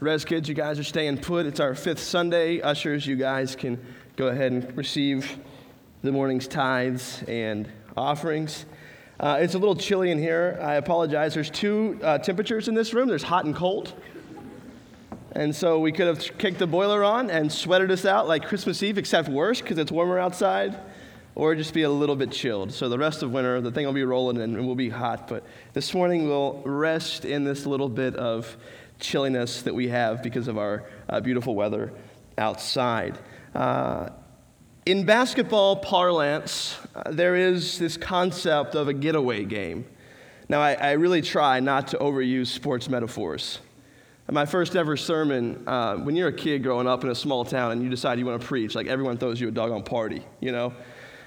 Res kids, you guys are staying put. It's our fifth Sunday. Ushers, you guys can go ahead and receive the morning's tithes and offerings. Uh, it's a little chilly in here. I apologize. There's two uh, temperatures in this room there's hot and cold. And so we could have kicked the boiler on and sweated us out like Christmas Eve, except worse because it's warmer outside, or just be a little bit chilled. So the rest of winter, the thing will be rolling and we'll be hot. But this morning we'll rest in this little bit of chilliness that we have because of our uh, beautiful weather outside. Uh, in basketball parlance, uh, there is this concept of a getaway game. Now, I, I really try not to overuse sports metaphors. My first ever sermon, uh, when you're a kid growing up in a small town and you decide you want to preach, like everyone throws you a doggone party, you know?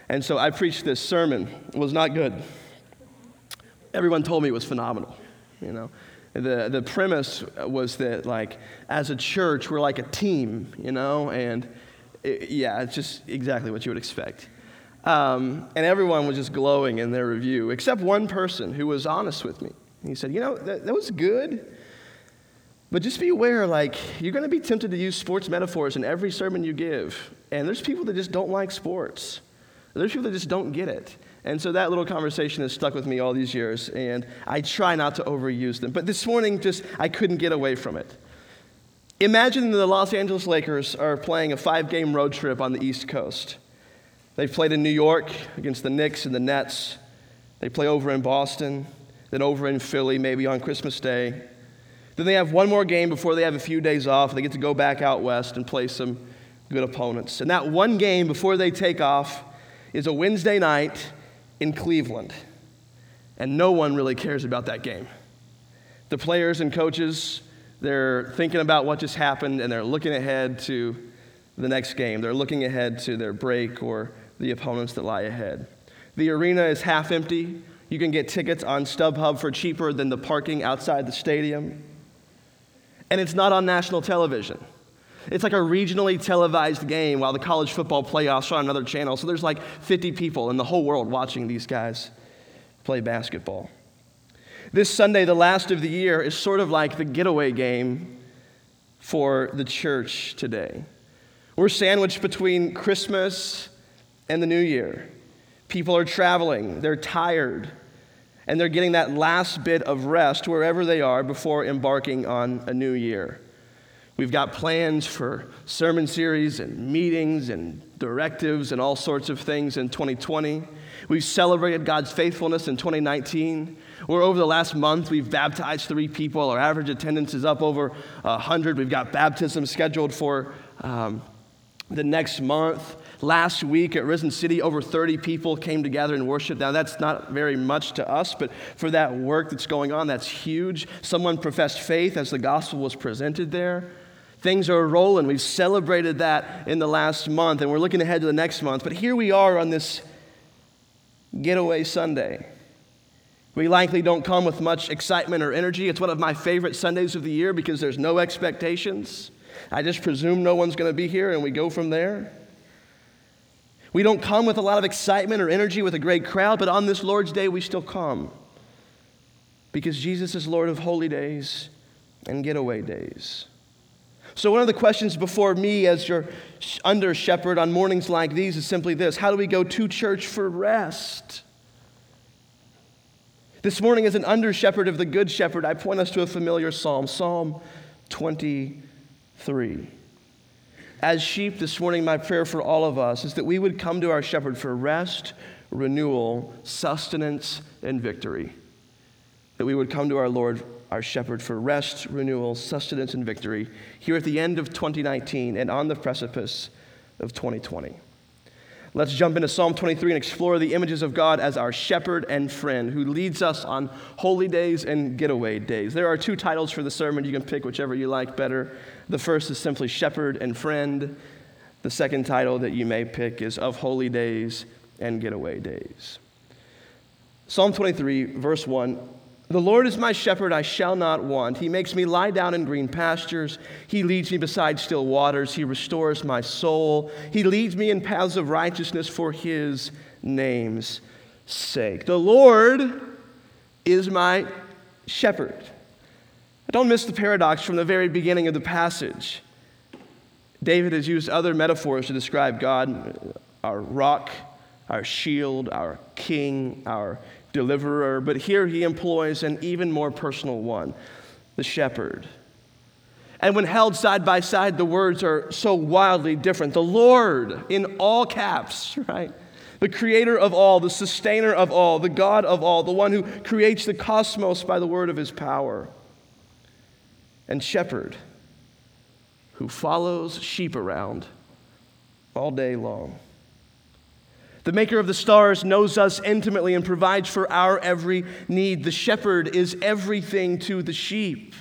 And so I preached this sermon. It was not good. Everyone told me it was phenomenal, you know? The, the premise was that, like, as a church, we're like a team, you know? And it, yeah, it's just exactly what you would expect. Um, and everyone was just glowing in their review, except one person who was honest with me. He said, You know, that, that was good but just be aware, like, you're going to be tempted to use sports metaphors in every sermon you give. And there's people that just don't like sports. There's people that just don't get it. And so that little conversation has stuck with me all these years, and I try not to overuse them. But this morning, just, I couldn't get away from it. Imagine the Los Angeles Lakers are playing a five game road trip on the East Coast. They've played in New York against the Knicks and the Nets. They play over in Boston, then over in Philly, maybe on Christmas Day. Then they have one more game before they have a few days off. They get to go back out west and play some good opponents. And that one game before they take off is a Wednesday night in Cleveland. And no one really cares about that game. The players and coaches, they're thinking about what just happened and they're looking ahead to the next game. They're looking ahead to their break or the opponents that lie ahead. The arena is half empty. You can get tickets on StubHub for cheaper than the parking outside the stadium and it's not on national television. It's like a regionally televised game while the college football playoffs are on another channel. So there's like 50 people in the whole world watching these guys play basketball. This Sunday, the last of the year, is sort of like the getaway game for the church today. We're sandwiched between Christmas and the new year. People are traveling, they're tired, and they're getting that last bit of rest wherever they are before embarking on a new year. We've got plans for sermon series and meetings and directives and all sorts of things in 2020. We've celebrated God's faithfulness in 2019. Where over the last month, we've baptized three people. Our average attendance is up over 100. We've got baptism scheduled for um, the next month. Last week at Risen City, over 30 people came together and worshiped. Now, that's not very much to us, but for that work that's going on, that's huge. Someone professed faith as the gospel was presented there. Things are rolling. We've celebrated that in the last month, and we're looking ahead to the next month. But here we are on this getaway Sunday. We likely don't come with much excitement or energy. It's one of my favorite Sundays of the year because there's no expectations. I just presume no one's going to be here, and we go from there. We don't come with a lot of excitement or energy with a great crowd, but on this Lord's Day, we still come because Jesus is Lord of holy days and getaway days. So, one of the questions before me as your under shepherd on mornings like these is simply this How do we go to church for rest? This morning, as an under shepherd of the good shepherd, I point us to a familiar psalm, Psalm 23 as sheep this morning, my prayer for all of us is that we would come to our shepherd for rest, renewal, sustenance, and victory. That we would come to our Lord, our shepherd, for rest, renewal, sustenance, and victory here at the end of 2019 and on the precipice of 2020. Let's jump into Psalm 23 and explore the images of God as our shepherd and friend who leads us on holy days and getaway days. There are two titles for the sermon. You can pick whichever you like better. The first is simply Shepherd and Friend. The second title that you may pick is Of Holy Days and Getaway Days. Psalm 23, verse 1 The Lord is my shepherd, I shall not want. He makes me lie down in green pastures. He leads me beside still waters. He restores my soul. He leads me in paths of righteousness for his name's sake. The Lord is my shepherd. Don't miss the paradox from the very beginning of the passage. David has used other metaphors to describe God our rock, our shield, our king, our deliverer, but here he employs an even more personal one the shepherd. And when held side by side, the words are so wildly different. The Lord, in all caps, right? The creator of all, the sustainer of all, the God of all, the one who creates the cosmos by the word of his power. And shepherd, who follows sheep around all day long. The maker of the stars knows us intimately and provides for our every need. The shepherd is everything to the sheep.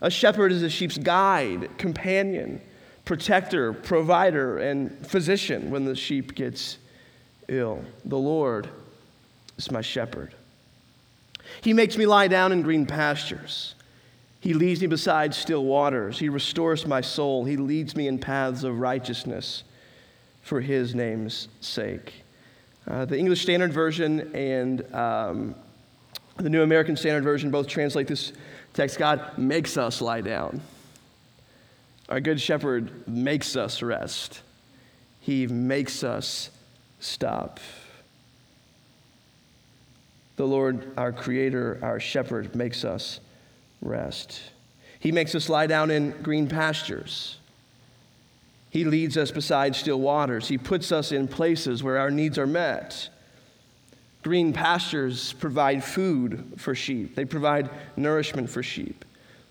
A shepherd is a sheep's guide, companion, protector, provider, and physician when the sheep gets ill. The Lord is my shepherd. He makes me lie down in green pastures. He leads me beside still waters. He restores my soul. He leads me in paths of righteousness for his name's sake. Uh, the English Standard Version and um, the New American Standard Version both translate this text God makes us lie down. Our Good Shepherd makes us rest, He makes us stop. The Lord, our Creator, our Shepherd, makes us rest. He makes us lie down in green pastures. He leads us beside still waters. He puts us in places where our needs are met. Green pastures provide food for sheep, they provide nourishment for sheep.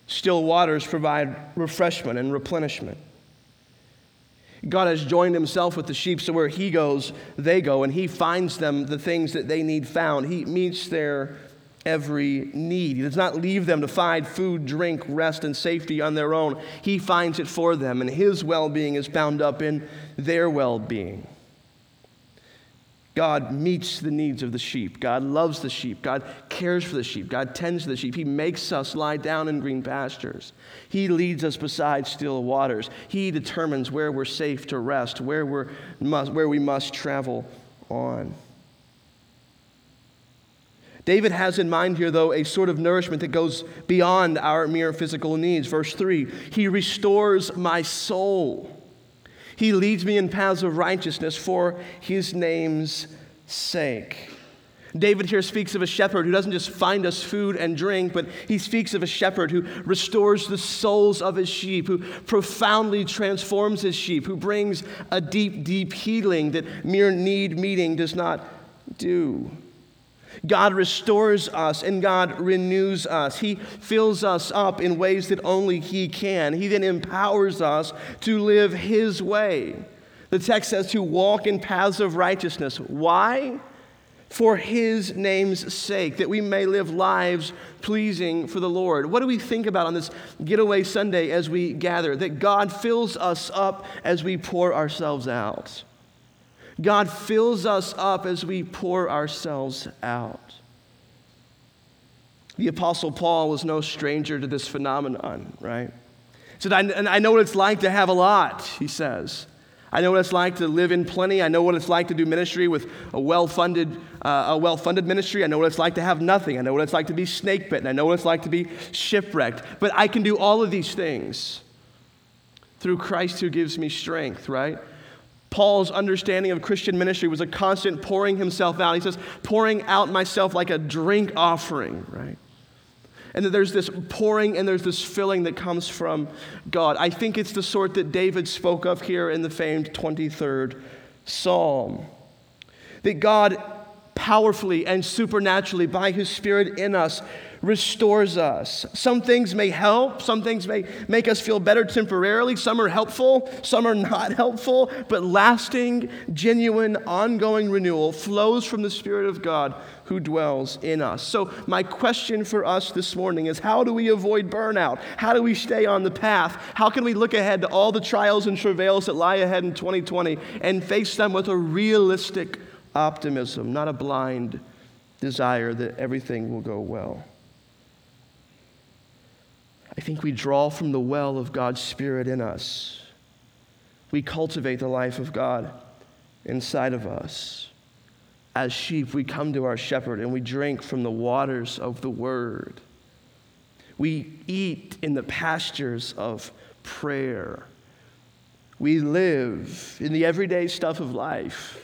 Still waters provide refreshment and replenishment. God has joined himself with the sheep, so where he goes, they go, and he finds them the things that they need found. He meets their every need. He does not leave them to find food, drink, rest, and safety on their own. He finds it for them, and His well being is bound up in their well being. God meets the needs of the sheep. God loves the sheep. God cares for the sheep. God tends to the sheep. He makes us lie down in green pastures. He leads us beside still waters. He determines where we're safe to rest, where, we're must, where we must travel on. David has in mind here, though, a sort of nourishment that goes beyond our mere physical needs. Verse 3 He restores my soul. He leads me in paths of righteousness for his name's sake. David here speaks of a shepherd who doesn't just find us food and drink, but he speaks of a shepherd who restores the souls of his sheep, who profoundly transforms his sheep, who brings a deep, deep healing that mere need meeting does not do. God restores us and God renews us. He fills us up in ways that only He can. He then empowers us to live His way. The text says to walk in paths of righteousness. Why? For His name's sake, that we may live lives pleasing for the Lord. What do we think about on this getaway Sunday as we gather? That God fills us up as we pour ourselves out. God fills us up as we pour ourselves out. The Apostle Paul was no stranger to this phenomenon, right? He said, I, I know what it's like to have a lot, he says. I know what it's like to live in plenty. I know what it's like to do ministry with a well-funded, uh, a well-funded ministry. I know what it's like to have nothing. I know what it's like to be snake bitten. I know what it's like to be shipwrecked. But I can do all of these things through Christ who gives me strength, right? Paul's understanding of Christian ministry was a constant pouring himself out. He says, pouring out myself like a drink offering, right? And that there's this pouring and there's this filling that comes from God. I think it's the sort that David spoke of here in the famed 23rd Psalm. That God powerfully and supernaturally, by his Spirit in us, restores us. Some things may help, some things may make us feel better temporarily, some are helpful, some are not helpful, but lasting, genuine, ongoing renewal flows from the Spirit of God who dwells in us. So, my question for us this morning is how do we avoid burnout? How do we stay on the path? How can we look ahead to all the trials and travails that lie ahead in 2020 and face them with a realistic optimism, not a blind desire that everything will go well? I think we draw from the well of God's Spirit in us. We cultivate the life of God inside of us. As sheep, we come to our shepherd and we drink from the waters of the Word. We eat in the pastures of prayer. We live in the everyday stuff of life,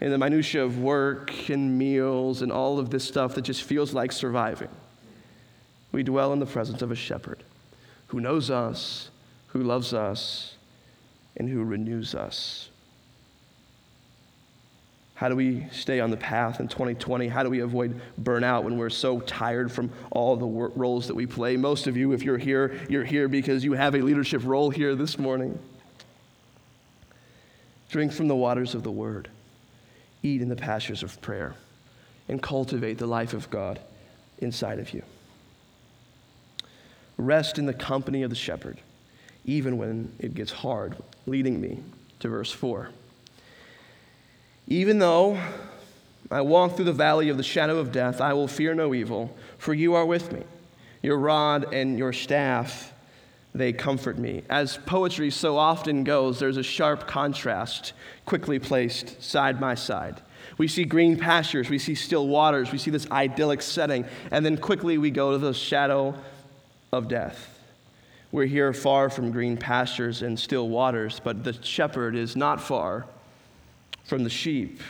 in the minutiae of work and meals and all of this stuff that just feels like surviving. We dwell in the presence of a shepherd who knows us, who loves us, and who renews us. How do we stay on the path in 2020? How do we avoid burnout when we're so tired from all the roles that we play? Most of you, if you're here, you're here because you have a leadership role here this morning. Drink from the waters of the word, eat in the pastures of prayer, and cultivate the life of God inside of you. Rest in the company of the shepherd, even when it gets hard, leading me to verse 4. Even though I walk through the valley of the shadow of death, I will fear no evil, for you are with me. Your rod and your staff, they comfort me. As poetry so often goes, there's a sharp contrast quickly placed side by side. We see green pastures, we see still waters, we see this idyllic setting, and then quickly we go to the shadow of death. We're here far from green pastures and still waters, but the shepherd is not far from the sheep.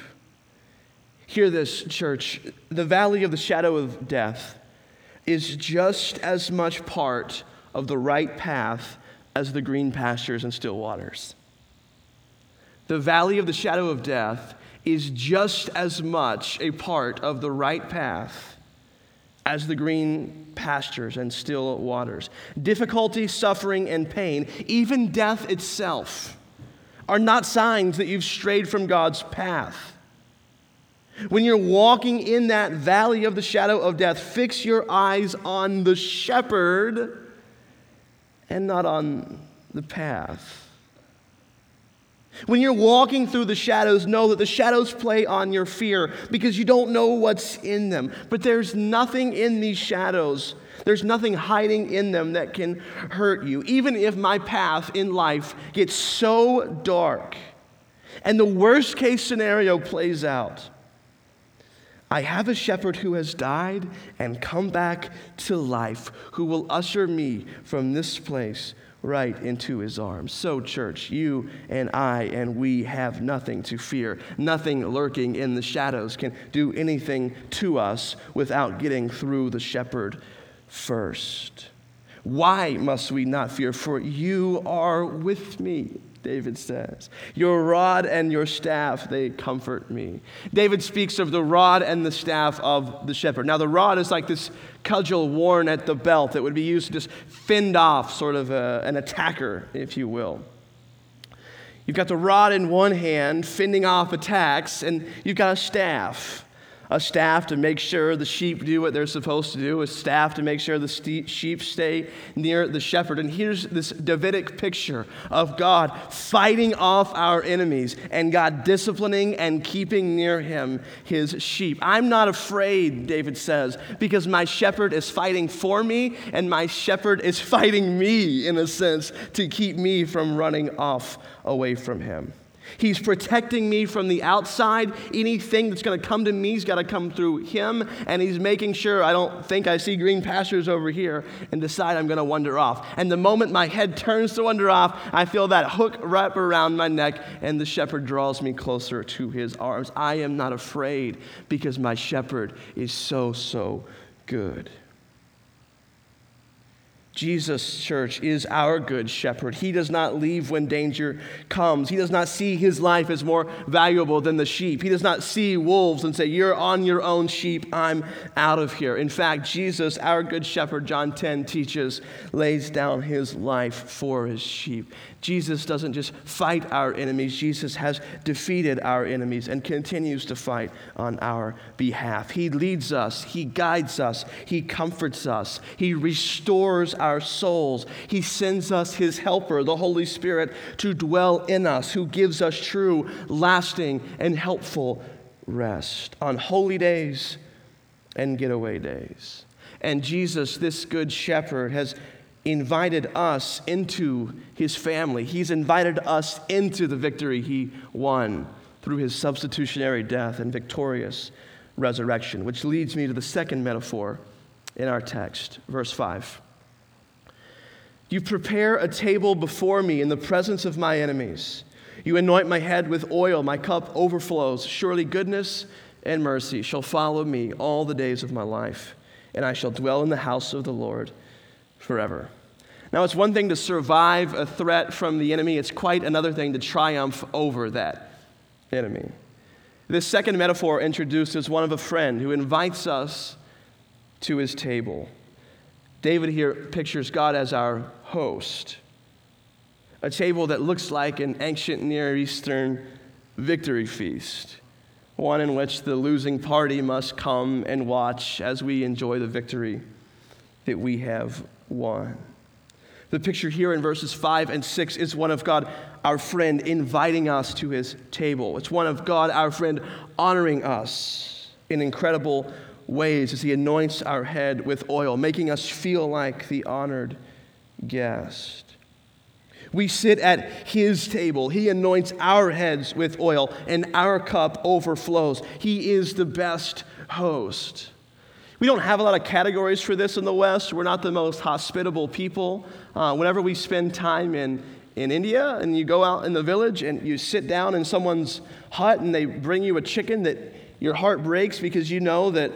Hear this, church. The valley of the shadow of death is just as much part of the right path as the green pastures and still waters. The valley of the shadow of death is just as much a part of the right path as the green pastures and still waters. Difficulty, suffering, and pain, even death itself are not signs that you've strayed from God's path. When you're walking in that valley of the shadow of death, fix your eyes on the shepherd and not on the path. When you're walking through the shadows, know that the shadows play on your fear because you don't know what's in them. But there's nothing in these shadows there's nothing hiding in them that can hurt you. Even if my path in life gets so dark and the worst case scenario plays out, I have a shepherd who has died and come back to life, who will usher me from this place right into his arms. So, church, you and I and we have nothing to fear. Nothing lurking in the shadows can do anything to us without getting through the shepherd first. Why must we not fear? For you are with me, David says. Your rod and your staff, they comfort me. David speaks of the rod and the staff of the shepherd. Now, the rod is like this cudgel worn at the belt that would be used to just fend off sort of a, an attacker, if you will. You've got the rod in one hand, fending off attacks, and you've got a staff a staff to make sure the sheep do what they're supposed to do, a staff to make sure the sheep stay near the shepherd. And here's this Davidic picture of God fighting off our enemies and God disciplining and keeping near him his sheep. I'm not afraid, David says, because my shepherd is fighting for me and my shepherd is fighting me, in a sense, to keep me from running off away from him. He's protecting me from the outside. Anything that's going to come to me has got to come through him. And he's making sure I don't think I see green pastures over here and decide I'm going to wander off. And the moment my head turns to wander off, I feel that hook wrap around my neck and the shepherd draws me closer to his arms. I am not afraid because my shepherd is so, so good. Jesus, church, is our good shepherd. He does not leave when danger comes. He does not see his life as more valuable than the sheep. He does not see wolves and say, You're on your own, sheep. I'm out of here. In fact, Jesus, our good shepherd, John 10 teaches, lays down his life for his sheep. Jesus doesn't just fight our enemies, Jesus has defeated our enemies and continues to fight on our behalf. He leads us, He guides us, He comforts us, He restores our souls. He sends us His helper, the Holy Spirit, to dwell in us, who gives us true, lasting, and helpful rest on holy days and getaway days. And Jesus, this good shepherd, has invited us into his family. He's invited us into the victory he won through his substitutionary death and victorious resurrection, which leads me to the second metaphor in our text, verse 5. You prepare a table before me in the presence of my enemies. You anoint my head with oil, my cup overflows. Surely goodness and mercy shall follow me all the days of my life, and I shall dwell in the house of the Lord forever. Now, it's one thing to survive a threat from the enemy, it's quite another thing to triumph over that enemy. This second metaphor introduces one of a friend who invites us to his table. David here pictures God as our host, a table that looks like an ancient Near Eastern victory feast, one in which the losing party must come and watch as we enjoy the victory that we have won. The picture here in verses 5 and 6 is one of God, our friend, inviting us to his table. It's one of God, our friend, honoring us in incredible ways as he anoints our head with oil, making us feel like the honored guest. We sit at his table. He anoints our heads with oil, and our cup overflows. He is the best host. We don't have a lot of categories for this in the West. We're not the most hospitable people. Uh, whenever we spend time in, in India and you go out in the village and you sit down in someone's hut and they bring you a chicken that your heart breaks because you know that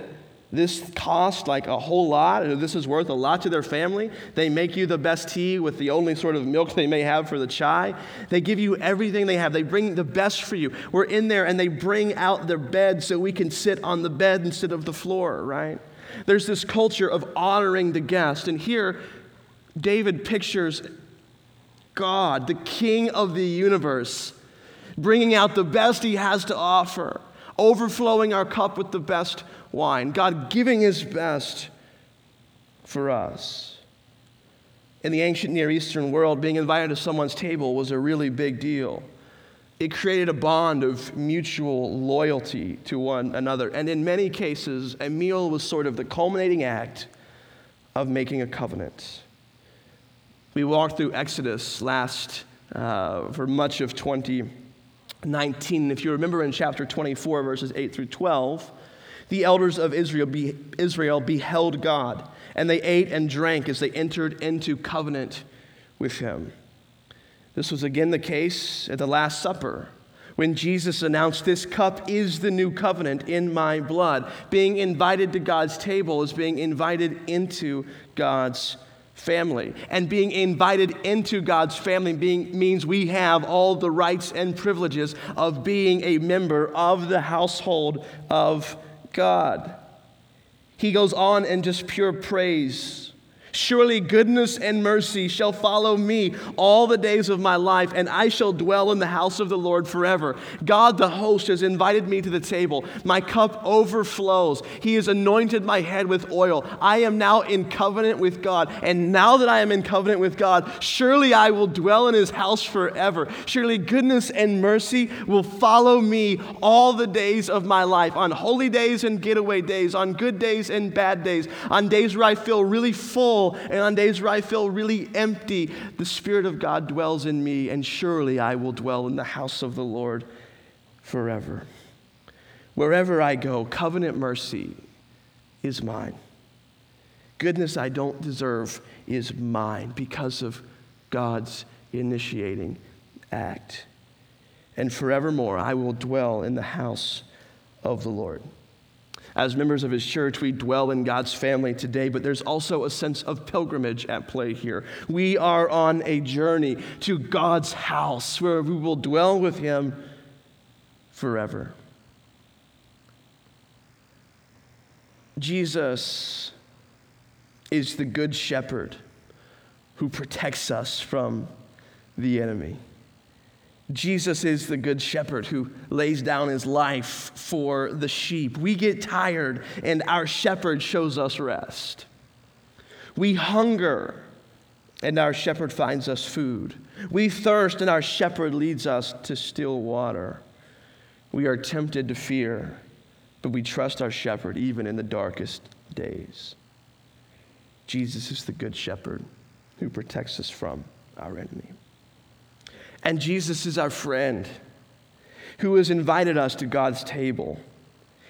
this costs like a whole lot, and this is worth a lot to their family. They make you the best tea with the only sort of milk they may have for the chai. They give you everything they have. They bring the best for you. We're in there and they bring out their bed so we can sit on the bed instead of the floor, right? There's this culture of honoring the guest. And here, David pictures God, the king of the universe, bringing out the best he has to offer, overflowing our cup with the best wine, God giving his best for us. In the ancient Near Eastern world, being invited to someone's table was a really big deal. It created a bond of mutual loyalty to one another. And in many cases, a meal was sort of the culminating act of making a covenant. We walked through Exodus last uh, for much of 2019. If you remember in chapter 24, verses 8 through 12, the elders of Israel, be, Israel beheld God, and they ate and drank as they entered into covenant with him. This was again the case at the Last Supper when Jesus announced, This cup is the new covenant in my blood. Being invited to God's table is being invited into God's family. And being invited into God's family being, means we have all the rights and privileges of being a member of the household of God. He goes on in just pure praise. Surely goodness and mercy shall follow me all the days of my life, and I shall dwell in the house of the Lord forever. God, the host, has invited me to the table. My cup overflows. He has anointed my head with oil. I am now in covenant with God. And now that I am in covenant with God, surely I will dwell in his house forever. Surely goodness and mercy will follow me all the days of my life on holy days and getaway days, on good days and bad days, on days where I feel really full full, and on days where I feel really empty, the Spirit of God dwells in me, and surely I will dwell in the house of the Lord forever. Wherever I go, covenant mercy is mine. Goodness I don't deserve is mine because of God's initiating act. And forevermore I will dwell in the house of the Lord. As members of his church, we dwell in God's family today, but there's also a sense of pilgrimage at play here. We are on a journey to God's house where we will dwell with him forever. Jesus is the good shepherd who protects us from the enemy. Jesus is the good shepherd who lays down his life for the sheep. We get tired, and our shepherd shows us rest. We hunger, and our shepherd finds us food. We thirst, and our shepherd leads us to still water. We are tempted to fear, but we trust our shepherd even in the darkest days. Jesus is the good shepherd who protects us from our enemy. And Jesus is our friend who has invited us to God's table.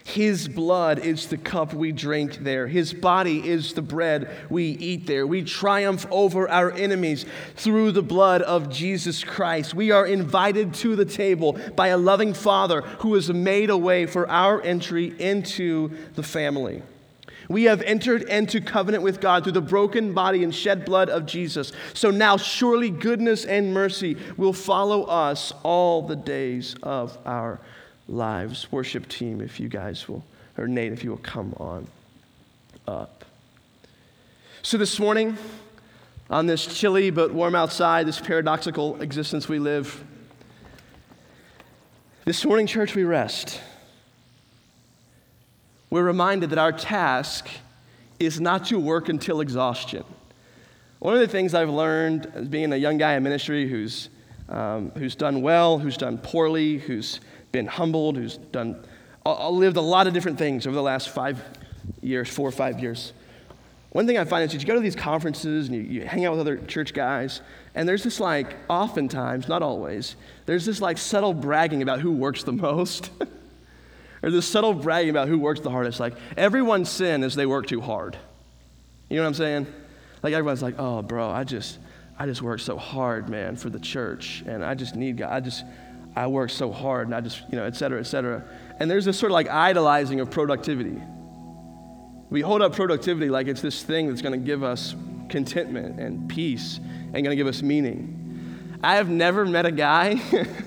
His blood is the cup we drink there. His body is the bread we eat there. We triumph over our enemies through the blood of Jesus Christ. We are invited to the table by a loving Father who has made a way for our entry into the family. We have entered into covenant with God through the broken body and shed blood of Jesus. So now, surely goodness and mercy will follow us all the days of our lives. Worship team, if you guys will, or Nate, if you will come on up. So this morning, on this chilly but warm outside, this paradoxical existence we live, this morning, church, we rest. We're reminded that our task is not to work until exhaustion. One of the things I've learned as being a young guy in ministry who's, um, who's done well, who's done poorly, who's been humbled, who's done, uh, lived a lot of different things over the last five years, four or five years. One thing I find is you go to these conferences and you, you hang out with other church guys, and there's this like, oftentimes, not always, there's this like subtle bragging about who works the most. or this subtle bragging about who works the hardest. Like, everyone's sin is they work too hard. You know what I'm saying? Like, everyone's like, oh, bro, I just, I just work so hard, man, for the church, and I just need God. I just, I work so hard and I just, you know, et cetera, et cetera. And there's this sort of like idolizing of productivity. We hold up productivity like it's this thing that's going to give us contentment and peace and going to give us meaning. I have never met a guy,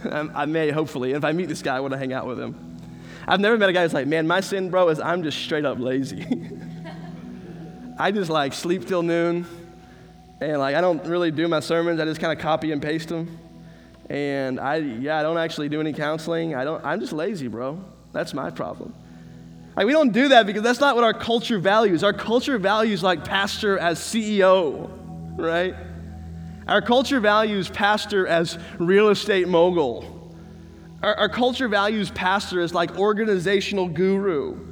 I may hopefully, if I meet this guy, I want to hang out with him. I've never met a guy who's like, man, my sin, bro, is I'm just straight up lazy. I just like sleep till noon and like I don't really do my sermons, I just kind of copy and paste them. And I, yeah, I don't actually do any counseling. I don't, I'm just lazy, bro. That's my problem. Like, we don't do that because that's not what our culture values. Our culture values like pastor as CEO, right? Our culture values pastor as real estate mogul. Our, our culture values pastor as like organizational guru.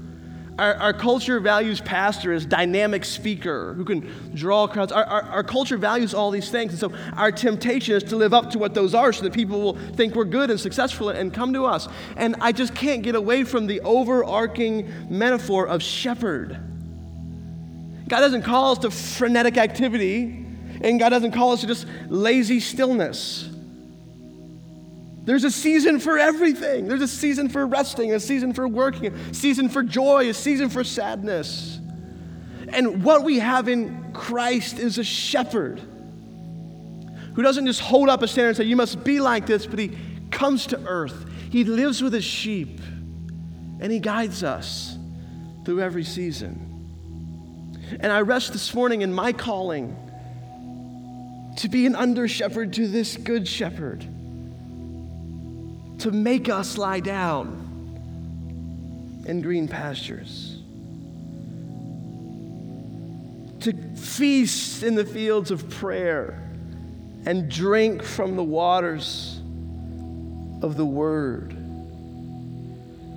Our, our, culture values pastor as dynamic speaker who can draw crowds. Our, our, our, culture values all these things. And so our temptation is to live up to what those are so that people will think we're good and successful and come to us. And I just can't get away from the overarching metaphor of shepherd. God doesn't call us to frenetic activity, and God doesn't call us to just lazy stillness. There's a season for everything. There's a season for resting, a season for working, a season for joy, a season for sadness. And what we have in Christ is a shepherd who doesn't just hold up a standard and say, You must be like this, but he comes to earth. He lives with his sheep and he guides us through every season. And I rest this morning in my calling to be an under shepherd to this good shepherd to make us lie down in green pastures, to feast in the fields of prayer and drink from the waters of the Word.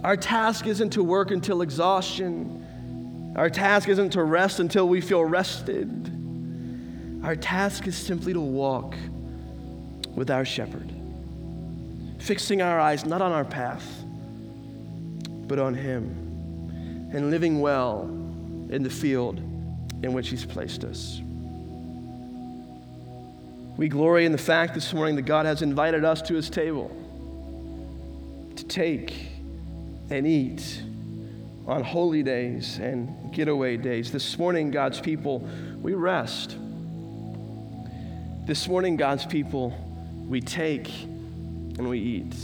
Our task isn't to work until exhaustion. Our task isn't to rest until we feel rested. Our task is simply to walk with our shepherd fixing our eyes not on our path, but on Him, and living well in the field in which He's placed us. We glory in the fact this morning that God has invited us to His table to take and eat on holy days and getaway days. This morning, God's people, we rest. This morning, God's people, we take and we eat.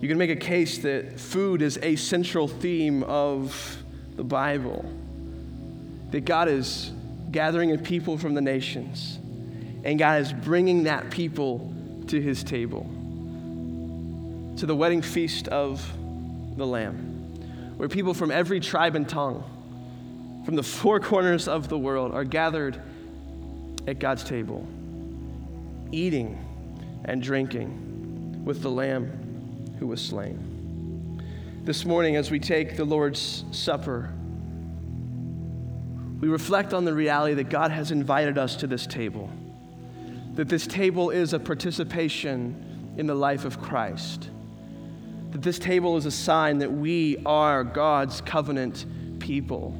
You can make a case that food is a central theme of the Bible, that God is gathering a people from the nations, and God is bringing that people to his table, to the wedding feast of the Lamb, where people from every tribe and tongue, from the four corners of the world, are gathered at God's table, eating and drinking with the Lamb who was slain. This morning, as we take the Lord's Supper, we reflect on the reality that God has invited us to this table, that this table is a participation in the life of Christ, that this table is a sign that we are God's covenant people.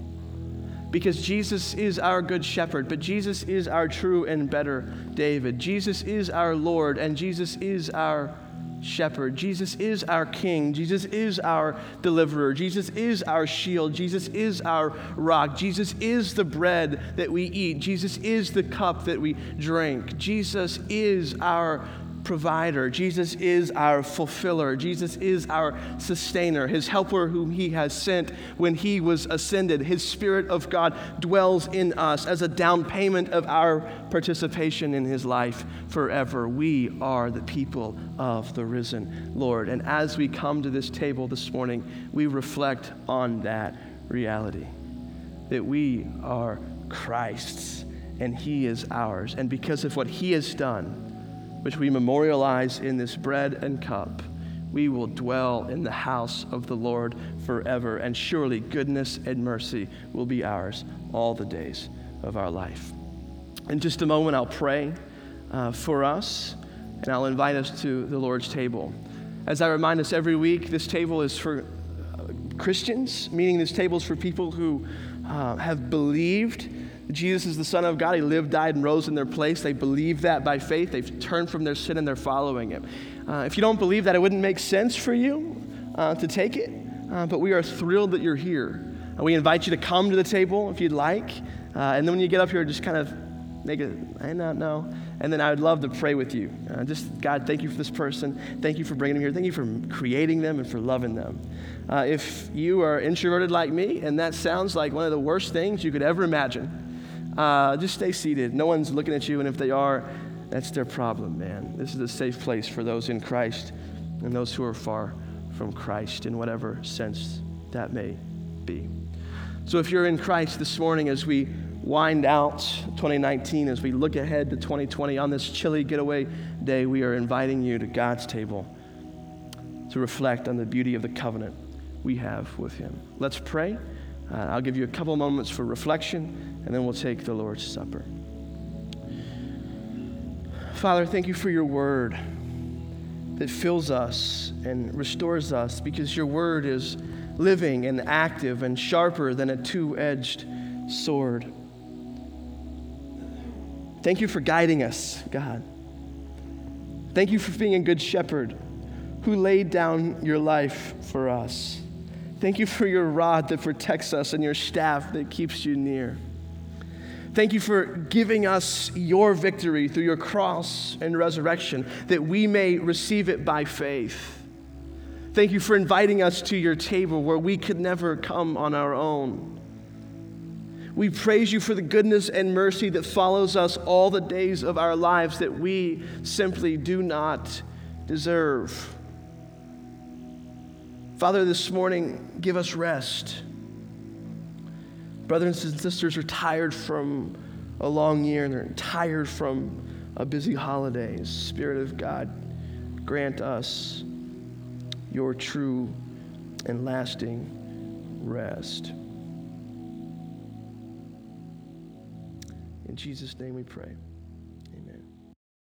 Because Jesus is our good shepherd, but Jesus is our true and better David. Jesus is our Lord, and Jesus is our shepherd. Jesus is our king. Jesus is our deliverer. Jesus is our shield. Jesus is our rock. Jesus is the bread that we eat. Jesus is the cup that we drink. Jesus is our provider. Jesus is our fulfiller. Jesus is our sustainer, his helper whom he has sent when he was ascended. His Spirit of God dwells in us as a down payment of our participation in his life forever. We are the people of the risen Lord. And as we come to this table this morning, we reflect on that reality that we are Christ's and he is ours. And because of what he has done, which we memorialize in this bread and cup, we will dwell in the house of the Lord forever, and surely goodness and mercy will be ours all the days of our life. In just a moment, I'll pray uh, for us, and I'll invite us to the Lord's table. As I remind us every week, this table is for uh, Christians, meaning this table is for people who uh, have believed Jesus is the Son of God. He lived, died, and rose in their place. They believe that by faith. They've turned from their sin and they're following Him. Uh, if you don't believe that, it wouldn't make sense for you uh, to take it. Uh, but we are thrilled that you're here. we invite you to come to the table if you'd like. Uh, and then when you get up here, just kind of make it, I don't know. And then I would love to pray with you. Uh, just, God, thank you for this person. Thank you for bringing them here. Thank you for creating them and for loving them. Uh, if you are introverted like me, and that sounds like one of the worst things you could ever imagine, uh, just stay seated. No one's looking at you, and if they are, that's their problem, man. This is a safe place for those in Christ and those who are far from Christ in whatever sense that may be. So if you're in Christ this morning as we wind out 2019, as we look ahead to 2020 on this chilly getaway day, we are inviting you to God's table to reflect on the beauty of the covenant we have with Him. Let's pray. Uh, I'll give you a couple moments for reflection, and then we'll take the Lord's Supper. Father, thank you for your word that fills us and restores us because your word is living and active and sharper than a two edged sword. Thank you for guiding us, God. Thank you for being a good shepherd who laid down your life for us. Thank you for your rod that protects us and your staff that keeps you near. Thank you for giving us your victory through your cross and resurrection that we may receive it by faith. Thank you for inviting us to your table where we could never come on our own. We praise you for the goodness and mercy that follows us all the days of our lives that we simply do not deserve. Father, this morning, give us rest. Brothers and sisters are tired from a long year and they're tired from a busy holiday. Spirit of God, grant us your true and lasting rest. In Jesus' name we pray.